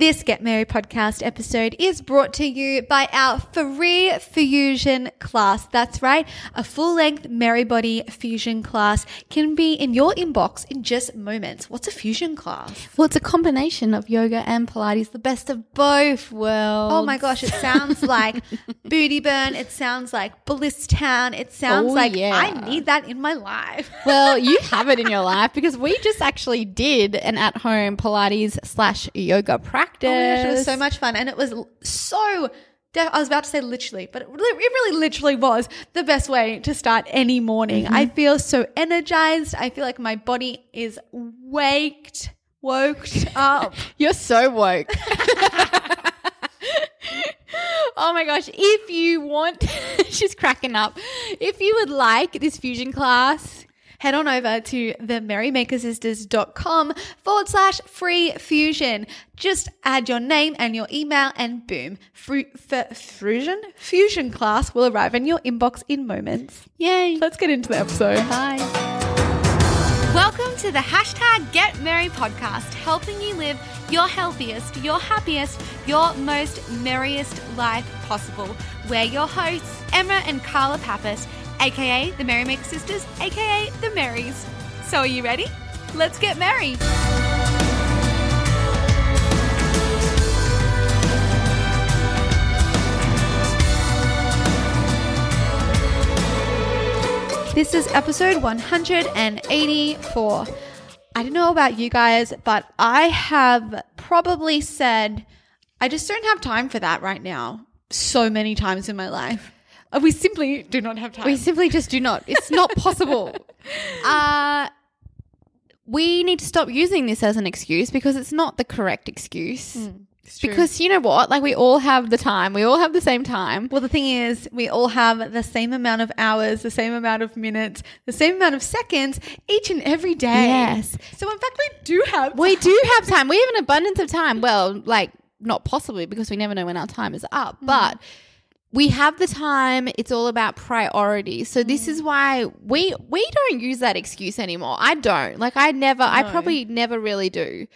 This Get Merry podcast episode is brought to you by our free fusion class. That's right, a full length Merry Body fusion class can be in your inbox in just moments. What's a fusion class? Well, it's a combination of yoga and Pilates, the best of both worlds. Oh my gosh, it sounds like Booty Burn. It sounds like Bliss Town. It sounds Oh, like yeah. I need that in my life. Well, you have it in your life because we just actually did an at home Pilates slash yoga practice. Oh my gosh, it was so much fun. And it was so. I was about to say literally, but it, it really literally was the best way to start any morning. Mm-hmm. I feel so energized. I feel like my body is waked, woked up. You're so woke. oh my gosh. If you want, she's cracking up. If you would like this fusion class, Head on over to the merrymakersisters.com forward slash free fusion. Just add your name and your email and boom, fru- f- fusion, fusion class will arrive in your inbox in moments. yay. Let's get into the episode. Bye. Welcome to the hashtag Get Merry podcast, helping you live your healthiest, your happiest, your most merriest life possible. We're your hosts, Emma and Carla Pappas, aka the Merrymaker Sisters, aka the Marys. So are you ready? Let's get merry. This is episode 184. I don't know about you guys, but I have probably said, I just don't have time for that right now so many times in my life. Uh, We simply do not have time. We simply just do not. It's not possible. uh, we need to stop using this as an excuse because it's not the correct excuse. Because you know what? Like we all have the time. We all have the same time. well, the thing is, we all have the same amount of hours, the same amount of minutes, the same amount of seconds each and every day. Yes. So, in fact, we do have. We do have time. We have an abundance of time. Well, like not possibly because we never know when our time is up, but we have the time. It's all about priorities. So this is mm. why we we don't use that excuse anymore. I don't. Like I never I probably never really do.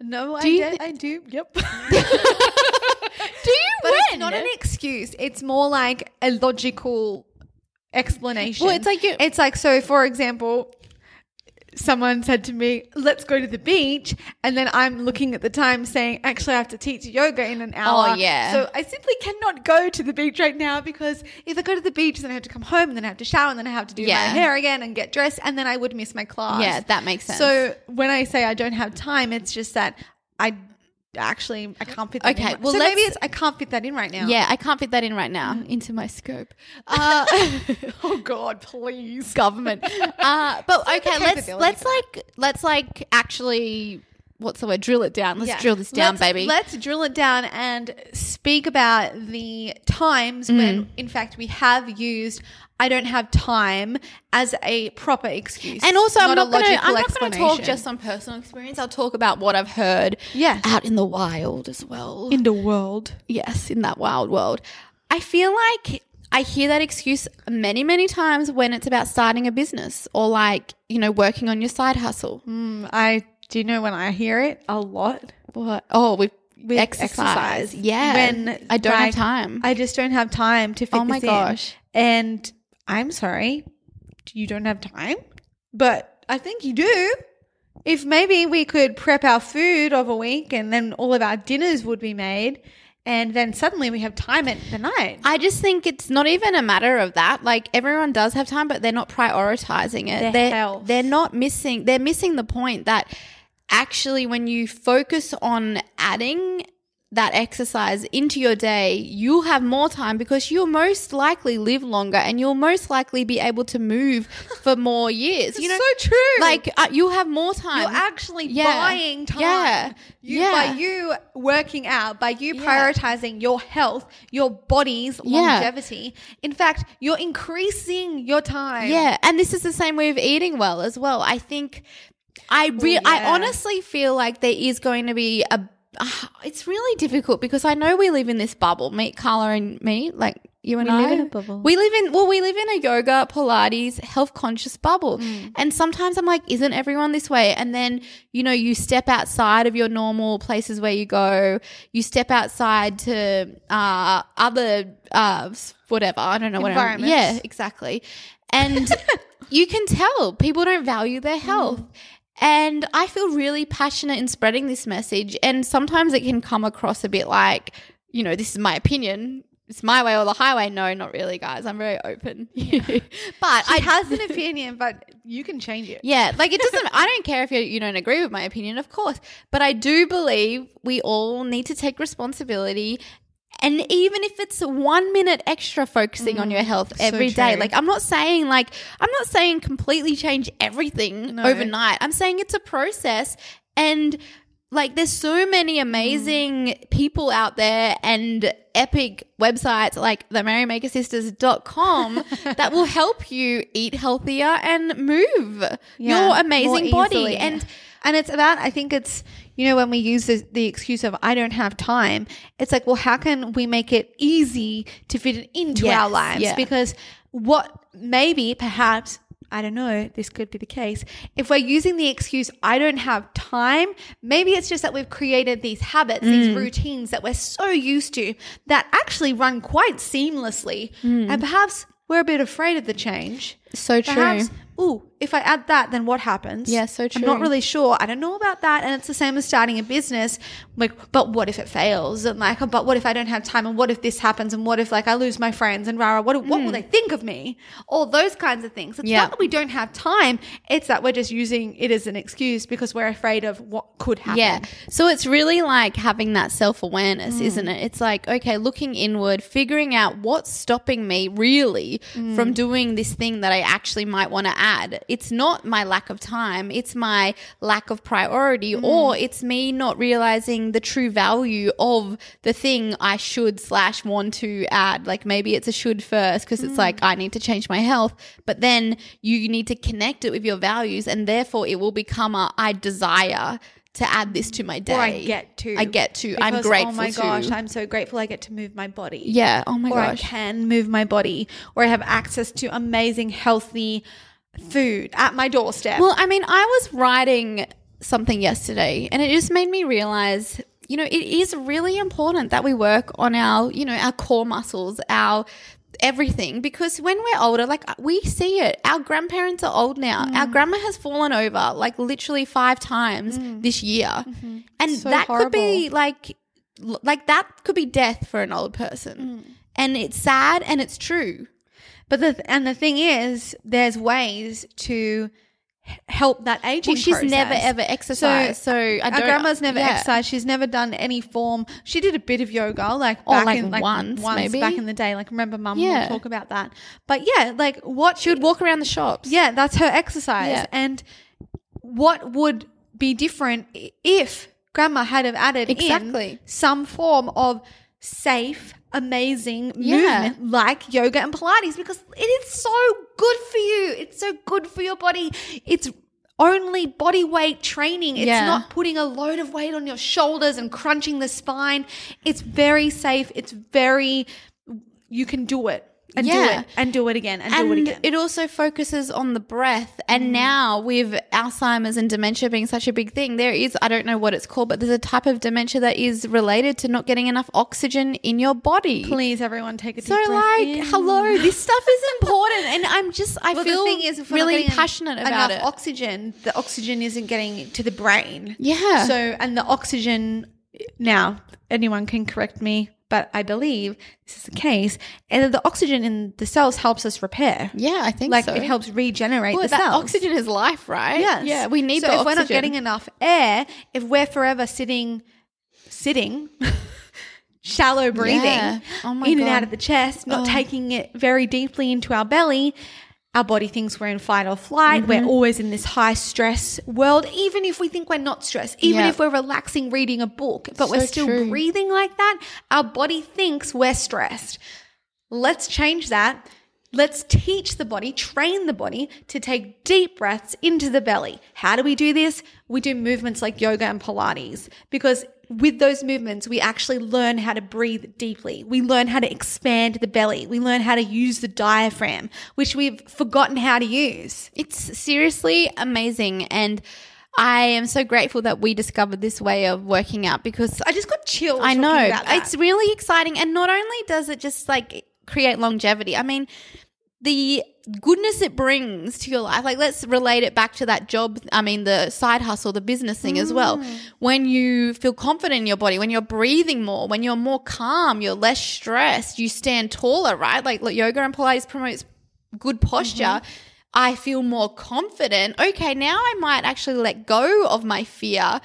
No, Do I, do, thi- I do. Yep. Do you But when? it's not an excuse. It's more like a logical explanation. Well, it's like you- It's like so. For example, someone said to me, "Let's go to the beach," and then I'm looking at the time, saying, "Actually, I have to teach yoga in an oh, hour." Oh, yeah. So I simply cannot go to the beach right now because if I go to the beach, then I have to come home, and then I have to shower, and then I have to do Yeah. my hair again and get dressed, and then I would miss my class. Yeah, that makes sense. So when I say I don't have time, it's just that I. Actually, I can't fit that in. Okay, right- well, so maybe it's I can't fit that in right now. Yeah, I can't fit that in right now Mm. into my scope. Uh, oh God, please. government. Uh, but okay, let's let's like let's like actually what's the word? Drill it down. Let's Yeah. drill this down, Let's- baby. Let's drill it down and speak about the times Mm. when, in fact, we have used "I don't have time" as a proper excuse, and also, I'm not a going to. logical I'm not going to talk explanation. just on personal experience. I'll talk about what I've heard. Yes. out in the wild as well. in the world. yes, in that wild world. I feel like I hear that excuse many, many times when it's about starting a business or like you know working on your side hustle. Mm, I do you know when I hear it a lot. What? Oh, we With exercise. Yeah, when I don't like, have time. I just don't have time to oh fit Oh my this in. gosh. And I'm sorry, you don't have time, but I think you do. If maybe we could prep our food of a week and then all of our dinners would be made, and then suddenly we have time at the night. I just think it's not even a matter of that. Like everyone does have time, but they're not prioritizing it. Their they're, health. they're not missing. They're missing the point that actually, when you focus on adding that exercise into your day, you'll have more time because you'll most likely live longer and you'll most likely be able to move for more years. You know, so true. Like uh, you'll have more time. You're actually Yeah. buying time. Yeah. You, Yeah. By you working out, by you Yeah. prioritizing your health, your body's longevity. In fact, you're increasing your time. Yeah, and this is the same way of eating well as well. I think I re- I yeah. honestly feel like there is going to be a. ah, it's really difficult because I know we live in this bubble. Me, Carla, and me, like you and We I, live in a bubble. We live in well, we live in a yoga, Pilates, health conscious bubble, Mm. and sometimes I'm like, isn't everyone this way? And then you know, you step outside of your normal places where you go. You step outside to uh, other uh, whatever. I don't know what. Yeah, exactly. And you can tell people don't value their health. And I feel really passionate in spreading this message. And sometimes it can come across a bit like, you know, this is my opinion. It's my way or the highway. No, not really, guys. I'm very open. but She I has an opinion, but you can change it. yeah, like it doesn't. I don't care if you, you don't agree with my opinion, of course. But I do believe we all need to take responsibility. And even if it's one minute extra focusing on mm-hmm. your health every day, true. like I'm not saying like I'm not saying completely change everything No. overnight. I'm saying it's a process and like there's so many mm. amazing people out there and epic websites like the merrymakersisters.com that will help you eat healthier and move Yeah, your amazing body and and it's about i think it's you know when we use the, the excuse of i don't have time it's like well how can we make it easy to fit it into Yes, our lives yeah. because what maybe perhaps I don't know, this could be the case. If we're using the excuse, I don't have time, maybe it's just that we've created these habits, these Mm. routines that we're so used to that actually run quite seamlessly. Mm. And perhaps we're a bit afraid of the change. So true Perhaps, ooh, if I add that, then what happens? Yeah, so true. I'm not really sure. I don't know about that. And it's the same as starting a business. Like, but what if it fails? And like, but what if I don't have time? And what if this happens? And what if like I lose my friends? And rara, what, what will they think of me? All those kinds of things. It's Mm. Yeah. not that we don't have time. It's that we're just using it as an excuse because we're afraid of what could happen. Yeah. So it's really like having that self awareness, Mm. isn't it? It's like, okay, looking inward, figuring out what's stopping me really Mm. from doing this thing that I actually might want to add. It's not my lack of time, it's my lack of priority, Mm. or it's me not realizing the true value of the thing I should slash want to add. Like maybe it's a should first because Mm. it's like, I need to change my health, but then you need to connect it with your values, and therefore it will become a I desire to add this to my day. Or I get to. I get to. I'm Because, oh grateful Oh my to. gosh, I'm so grateful I get to move my body. yeah. Oh my or I gosh. can move my body, or I have access to amazing, healthy food at my doorstep. Well, I mean, I was writing something yesterday and it just made me realize, you know, it is really important that we work on our, you know, our core muscles, our everything because when we're older like we see it. Our grandparents are old now. Mm. our grandma has fallen over like literally five times this year. And Mm. So that could be like like that could be death for an old person. Mm. and it's sad and it's true. But the and the thing is, there's ways to help that aging. well she's process. never ever exercised so, I our grandma's never yeah. exercised. She's never done any form. She did a bit of yoga, like Oh, back like in like once, maybe? back in the day. Like remember, mum Yeah. would talk about that. But yeah, like what she would walk around the shops Yeah, that's her exercise. Yeah. And what would be different if grandma had have added Exactly. in some form of safe, amazing Yeah. movement like yoga and Pilates because it is so good for you. It's so good for your body. It's only body weight training. It's Yeah. not putting a load of weight on your shoulders and crunching the spine. It's very safe. It's very you can do it and do Yeah. it and do it again and, do it again. it also focuses on the breath. Mm. And now with Alzheimer's and dementia being such a big thing, there is I don't know what it's called, but there's a type of dementia that is related to not getting enough oxygen in your body. Please, everyone, take a deep So breath like, in. hello, this stuff is important, and I'm just I Well, feel the thing is, if we're not really passionate enough about it. oxygen, the oxygen isn't getting to the brain. Yeah. So, and the oxygen now, anyone can correct me, but I believe this is the case. And the oxygen in the cells helps us repair. yeah, I think Like so. it helps regenerate Well, the that cells. oxygen is life, right? Yes. Yeah, we need so if oxygen. we're not getting enough air, if we're forever sitting, sitting, shallow breathing Yeah. Oh my in and out of the chest, not oh. taking it very deeply into our belly, our body thinks we're in fight or flight. We're Mm-hmm. always in this high stress world, even if we think we're not stressed, even Yeah. if we're relaxing reading a book, but we're still true. breathing like that, our body thinks we're stressed. Let's change that. Let's teach the body, train the body to take deep breaths into the belly. How do we do this? We do movements like yoga and Pilates because with those movements, we actually learn how to breathe deeply. We learn how to expand the belly. We learn how to use the diaphragm, which we've forgotten how to use. It's seriously amazing. And I am so grateful that we discovered this way of working out because I just got chills. I know it's really exciting. And not only does it just like create longevity, I mean, the goodness it brings to your life. Like, let's relate it back to that job. I mean, the side hustle, the business thing as well. Mm. When you feel confident in your body, when you're breathing more, when you're more calm, you're less stressed, you stand taller, right? Like, like yoga and Pilates promotes good posture. Mm-hmm. I feel more confident. Okay, now I might actually let go of my fear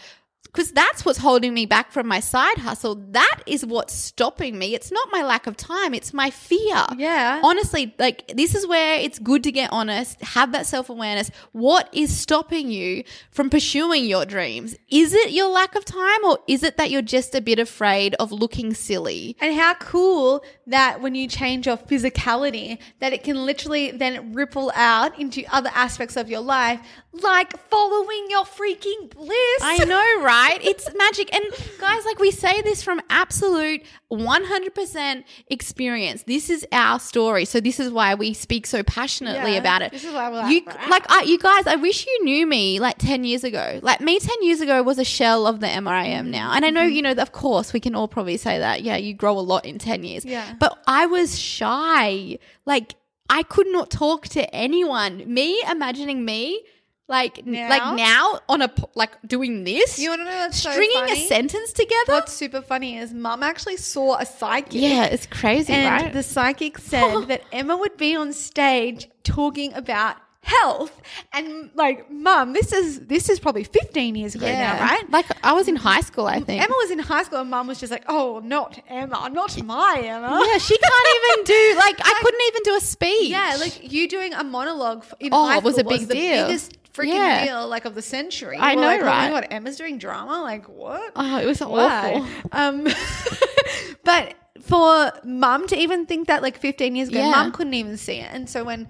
because that's what's holding me back from my side hustle. That is what's stopping me. It's not my lack of time, it's my fear. Yeah. Honestly, like this is where it's good to get honest, have that self awareness. What is stopping you from pursuing your dreams? Is it your lack of time or is it that you're just a bit afraid of looking silly? And how cool that when you change your physicality, that it can literally then ripple out into other aspects of your life, like following your freaking bliss. I know, right? It's magic. And guys, like we say this from absolute 100% experience. This is our story. So this is why we speak so passionately Yeah, about it. this is why we're you, like, like I, you guys, I wish you knew me like 10 years ago. Like me 10 years ago was a shell of the Emma I am now. And I know, mm-hmm. you know, of course we can all probably say that. Yeah, you grow a lot in 10 years. Yeah. But I was shy. Like I could not talk to anyone. Me imagining me like Now? like now on a like doing this You wanna know what's so stringing funny? a sentence together What's super funny is mum actually saw a psychic. yeah it's crazy And right the psychic said that Emma would be on stage talking about health and like mum this is this is probably 15 years ago now right like i was in high school i think Emma was in high school and mum was just like oh not Emma not my Emma yeah she can't even do like i couldn't even do a speech Yeah, like you doing a monologue in Oh, high it was school a big was the deal. biggest freaking Yeah. deal like of the century. I We're know, like, right? Oh my god, Emma's doing drama. Like what? oh it was Why? awful Um, but for mum to even think that like 15 years ago, Yeah. mum couldn't even see it, and so when.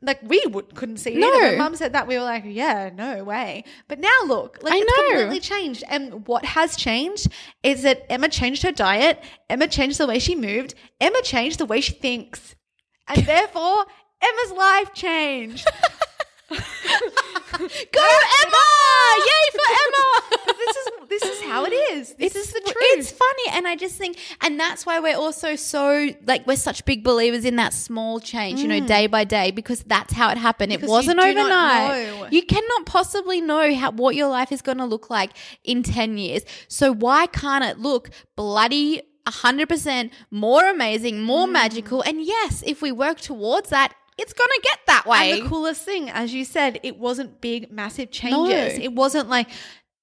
Like we would, couldn't see it. No. either. When mum said that, we were like, "Yeah, no way." But now look, like I it's know. completely changed. And what has changed is that Emma changed her diet. Emma changed the way she moved. Emma changed the way she thinks, and therefore Emma's life changed. go emma yay for emma this is this is how it is. This is the truth. It's funny, and I just think, and that's why we're also so like we're such big believers in that small change, you know, day by day, because that's how it happened. Because it wasn't not overnight. You cannot possibly know how what your life is going to look like in ten years. So why can't it look bloody? 100% more amazing, more Mm. magical. And yes, if we work towards that, it's going to get that way. And the coolest thing, as you said, it wasn't big, massive No. changes. It wasn't like,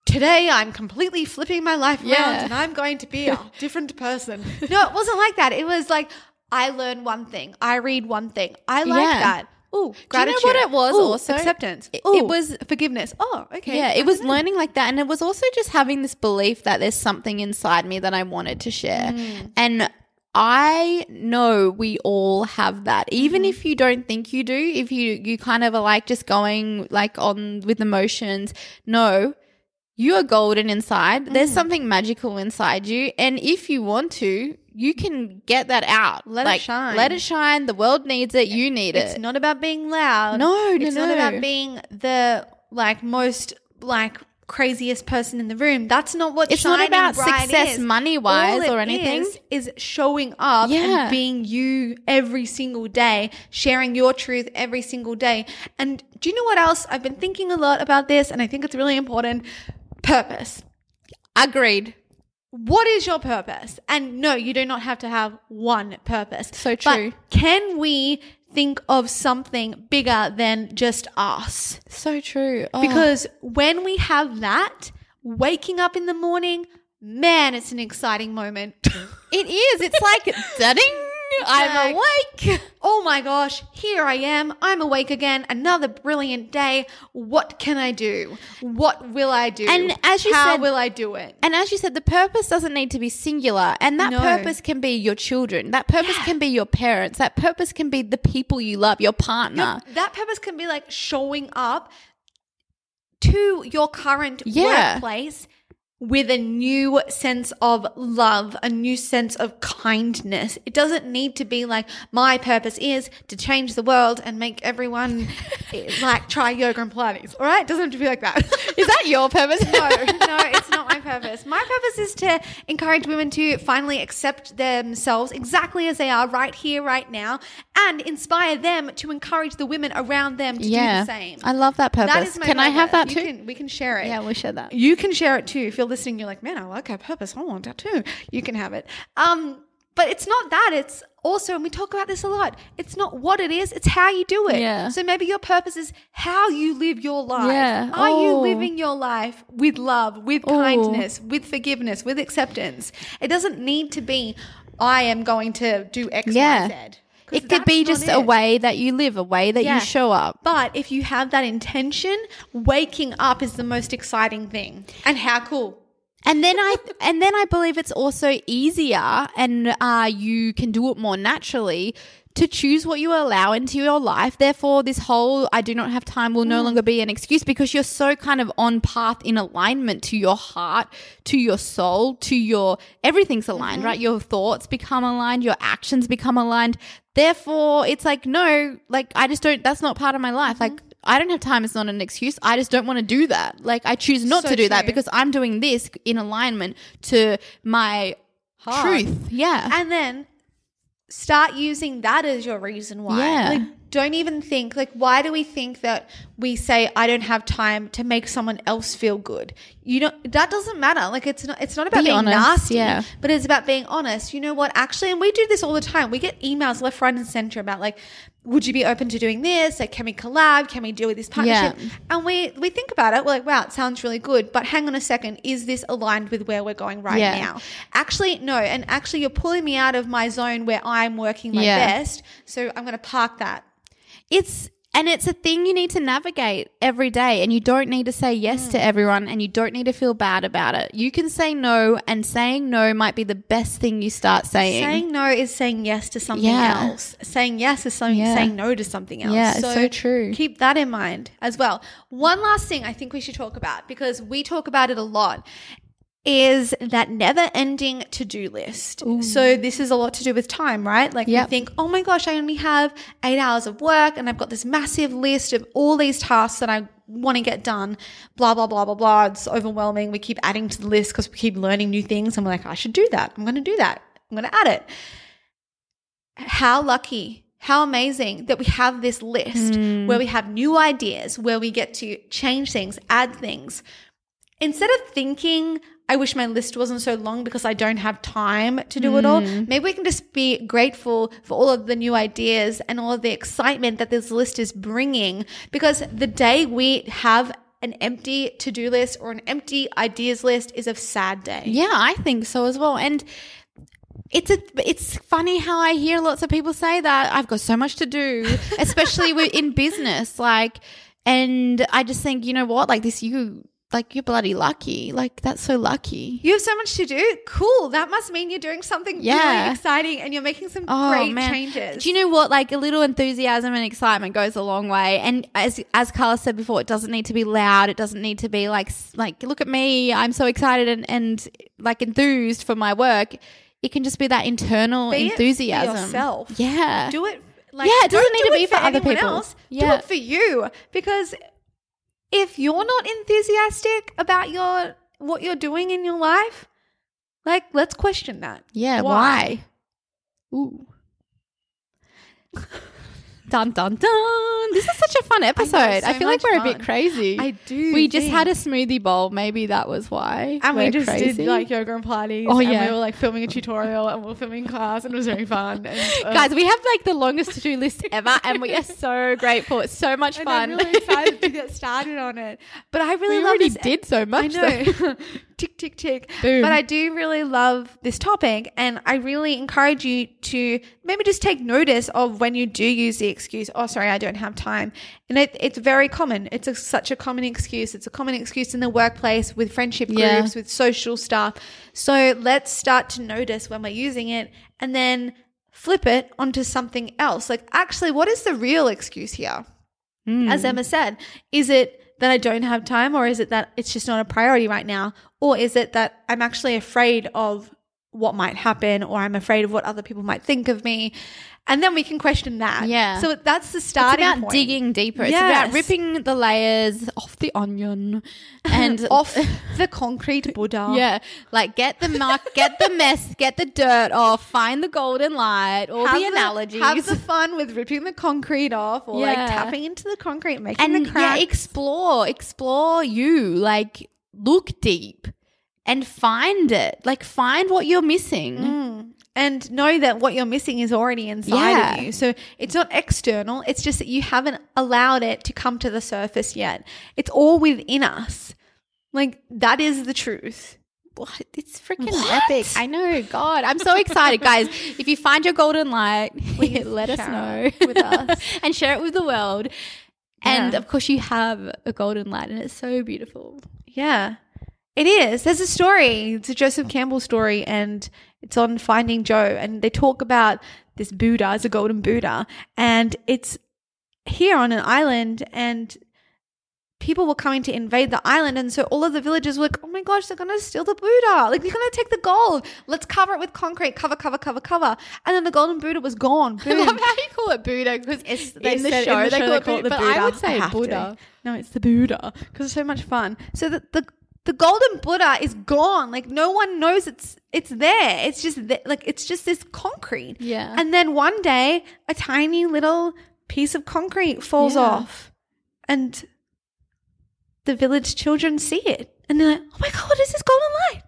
today I'm completely flipping my life around and I'm going to be a different person. No, it wasn't like that. It was like, I learn one thing, I read one thing. I like Yeah. that. Ooh, Do you know what it was Ooh, also? Acceptance. It- it was- forgiveness. Oh, okay. Yeah, it was know. learning like that. And it was also just having this belief that there's something inside me that I wanted to share. Mm. And I know we all have that. Even Mm-hmm. if you don't think you do, if you you kind of are like just going like on with emotions, no. You are golden inside. There's Mm. something magical inside you. And if you want to, you can get that out. Let it shine. Let it shine. The world needs it. You need It's it. It's not about being loud. No, no, it's not about being the like most like craziest person in the room. That's not what It's not about success is. money-wise All or anything. Is, is showing up Yeah. and being you every single day, sharing your truth every single day. And do you know what else? I've been thinking a lot about this, and I think it's really important. Purpose. Agreed. What is your purpose? And no, you do not have to have one purpose. So But true. can we think of something bigger than just us? So true. Oh. Because when we have that, waking up in the morning man, it's an exciting moment. It is. It's like, ding, I'm awake. oh my gosh, here I am. I'm awake again. Another brilliant day. What can I do? What will I do? And as you how said- will I do it? And as you said, the purpose doesn't need to be singular. And that No. purpose can be your children. That purpose can be your parents. That purpose can be the people you love, your partner. Your- that purpose can be like showing up to your current Yeah. workplace with a new sense of love, a new sense of kindness. It doesn't need to be like my purpose is to change the world and make everyone eh, like try yoga and Pilates. All right, it doesn't have to be like that. Is that your purpose? no, no, it's not my purpose. My purpose is to encourage women to finally accept themselves exactly as they are right here, right now, and inspire them to encourage the women around them to yeah. do the same. I love that purpose. That is my can I have that purpose. too? Can, we can share it. yeah, we'll share that. You can share it too. If you're listening, you're like, man, I like our purpose. I want that too. You can have it. Um, but it's not that. It's also, and we talk about this a lot. It's not what it is. It's how you do it. Yeah. So maybe your purpose is how you live your life. Yeah. Are you Oh. living your life with love, with Oh. kindness, with forgiveness, with acceptance? It doesn't need to be. I am going to do X, Y, Yeah. Z. It could be just a way that you live, a way that Yeah. you show up. But if you have that intention, waking up is the most exciting thing. And how cool. And then I and then I believe it's also easier and uh, you can do it more naturally to choose what you allow into your life. Therefore, this whole I do not have time will no mm. longer be an excuse because you're so kind of on path in alignment to your heart, to your soul, to your everything's aligned, mm-hmm. right? Your thoughts become aligned, your actions become aligned. Therefore, it's like, no, like I just don't that's not part of my life. Mm-hmm. Like I don't have time. It's not an excuse. I just don't want to do that. Like I choose not So to do that because I'm doing this in alignment to my Heart. truth. Yeah. And then start using that as your reason why. Yeah. Like, don't even think, like, why do we think that we say, I don't have time to make someone else feel good? You don't, that doesn't matter. Like, it's not, it's not about Be being honest, nasty, yeah. but it's about being honest. You know what? Actually, and we do this all the time. We get emails left, right, and center about, like, would you be open to doing this? Like, can we collab? Can we do with this partnership? Yeah. And we, we think about it. We're like, wow, it sounds really good. But hang on a second. Is this aligned with where we're going right Yeah. now? Actually, no. And actually, you're pulling me out of my zone where I'm working my Yeah. best. So I'm going to park that. It's and it's a thing you need to navigate every day and you don't need to say yes to mm. everyone and you don't need to feel bad about it. You can say no and saying no might be the best thing you start saying. Saying no is saying yes to something Yeah. else. Saying yes is something, Yeah. saying no to something else. Yeah, it's so true. Keep that in mind as well. One last thing I think we should talk about because we talk about it a lot is that never ending to do list. So this is a lot to do with time, right? Like Yep. you think, oh my gosh, I only have eight hours of work and I've got this massive list of all these tasks that I want to get done, blah, blah, blah, blah, blah. It's overwhelming. We keep adding to the list because we keep learning new things. And we're like, I should do that. I'm going to do that. I'm going to add it. How lucky, how amazing that we have this list hmm. where we have new ideas, where we get to change things, add things. Instead of thinking, I wish my list wasn't so long because I don't have time to do it all, hmm. maybe we can just be grateful for all of the new ideas and all of the excitement that this list is bringing. Because the day we have an empty to do list or an empty ideas list is a sad day. Yeah, I think so as well. And it's a, it's funny how I hear lots of people say that I've got so much to do, especially in business. Like, and I just think, you know what? Like this, you like you're bloody lucky. Like that's so lucky. You have so much to do. Cool. That must mean you're doing something Yeah. really exciting and you're making some Oh great man! changes. Do you know what? Like a little enthusiasm and excitement goes a long way. And as as Carla said before, it doesn't need to be loud. It doesn't need to be like like look at me. I'm so excited and and like enthused for my work. It can just be that internal Be it for enthusiasm. yourself. Yeah. do it like Yeah, it doesn't need do to be it for other people. else. Do Yeah. it for you because if you're not enthusiastic about your what you're doing in your life, like let's question that. Yeah, why? Ooh. dun dun dun. This is such a fun episode. I, so feel like we're a bit crazy. I do We just had a smoothie bowl. Maybe that was why. And we just crazy. did like yoga and Pilates. Oh, and yeah. we were like filming a tutorial and we were filming class and it was very fun. And, uh, Guys, we have like the longest to do list ever, and we are so grateful. It's so much and fun. I'm really excited to get started on it. But I really we love already this did so much. I know. tick, tick, tick. Boom. But I do really love this topic, and I really encourage you to maybe just take notice of when you do use the excuse, oh, sorry, I don't have time. And it, it's very common. It's a, such a common excuse. It's a common excuse in the workplace, with friendship Yeah. groups, with social stuff. So let's start to notice when we're using it and then flip it onto something else. Like, actually, what is the real excuse here? Mm. As Emma said, is it that I don't have time, or is it that it's just not a priority right now? Or is it that I'm actually afraid of what might happen, or I'm afraid of what other people might think of me? And then we can question that. Yeah. So that's the starting It's about point. digging deeper. It's about ripping the layers off the onion and off the concrete Buddha. Yeah, like get the muck, get the mess, get the dirt off, find the golden light, all Have the analogies. Have the fun with ripping the concrete off or Yeah. like tapping into the concrete, making and the yeah, explore, explore you. Like look deep and find it. Like find what you're missing. Mm. and know that what you're missing is already inside Yeah. of you. So it's not external. It's just that you haven't allowed it to come to the surface yet. It's all within us. Like that is the truth. What? It's freaking epic. I know. God, I'm so excited, guys. If you find your golden light, let us know with us. and share it with the world. And of course, you have a golden light, and it's so beautiful. Yeah. It is. There's a story. It's a Joseph Campbell story and it's on Finding Joe and they talk about this Buddha, it's a golden Buddha, and it's here on an island and people were coming to invade the island and so all of the villagers were like, Oh my gosh, they're gonna steal the Buddha. Like they're gonna take the gold. Let's cover it with concrete, cover, cover, cover, cover. And then the golden Buddha was gone. I love how you call it Buddha because It's, in the show they call it, Buddha, but I would say have to. Buddha. No, it's the Buddha because it's so much fun. So the, the the golden Buddha is gone. Like no one knows it's it's there. It's just th- like it's just this concrete. Yeah. And then one day, a tiny little piece of concrete falls Yeah. off, and the village children see it, and they're like, "Oh my god, what is this golden light?"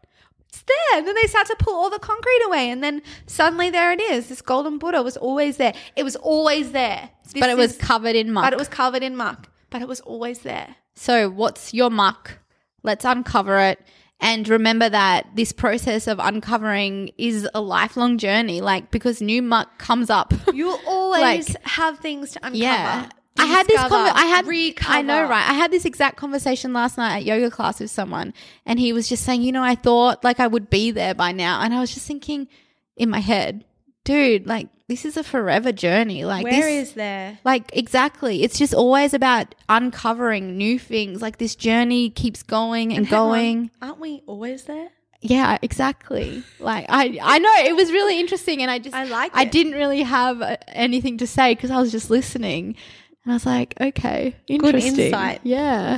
It's there. And then they start to pull all the concrete away, and then suddenly there it is. This golden Buddha was always there. It was always there. This but it was is- covered in muck. but it was covered in muck. But it was always there. So, what's your muck? Let's uncover it. And remember that this process of uncovering is a lifelong journey, like because new muck comes up. You'll always Like- have things to uncover. yeah. I had this conver- I had recover. I know right. I had this exact conversation last night at yoga class with someone and he was just saying, "You know, I thought like I would be there by now." And I was just thinking in my head, "Dude, like this is a forever journey. Like Where this is there? Like exactly. It's just always about uncovering new things. Like this journey keeps going and, on, going. Aren't we always there? Yeah, exactly. Like I I know it was really interesting and I just I like I didn't really have uh, anything to say cuz I was just listening. And I was like, okay, interesting. insight. Yeah.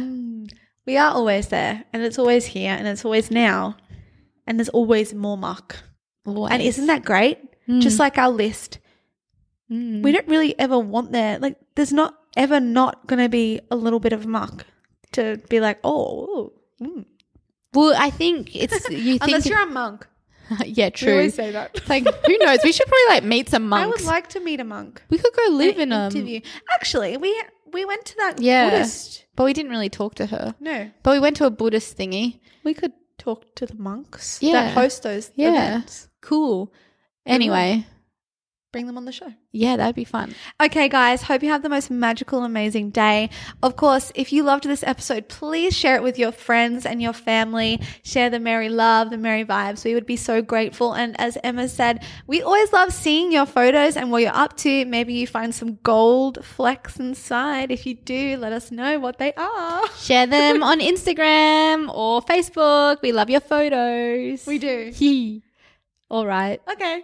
We are always there, and it's always here, and it's always now, and there's always more muck. Always. And isn't that great? Just like our list, Mm. we don't really ever want there. Like, there's not ever not going to be a little bit of muck to be like, oh, mm. Well, I think it's you think unless you're a monk. Yeah, true. We always say that. Like who knows? We should probably like meet some monks. I would like to meet a monk. we could go live in a interview. Actually, we we went to that Yeah. Buddhist. But we didn't really talk to her. No, But we went to a Buddhist thingy. we could talk to the monks Yeah. that host those Yeah. events. Cool. Anyway, Bring them on the show. yeah, that'd be fun. Okay, guys, hope you have the most magical, amazing day. Of course, if you loved this episode, please share it with your friends and your family. Share the merry love, the merry vibes. We would be so grateful. And as Emma said, we always love seeing your photos and what you're up to. Maybe you find some gold flecks inside. If you do, let us know what they are. Share them on Instagram or Facebook. We love your photos. We do. All right. Okay,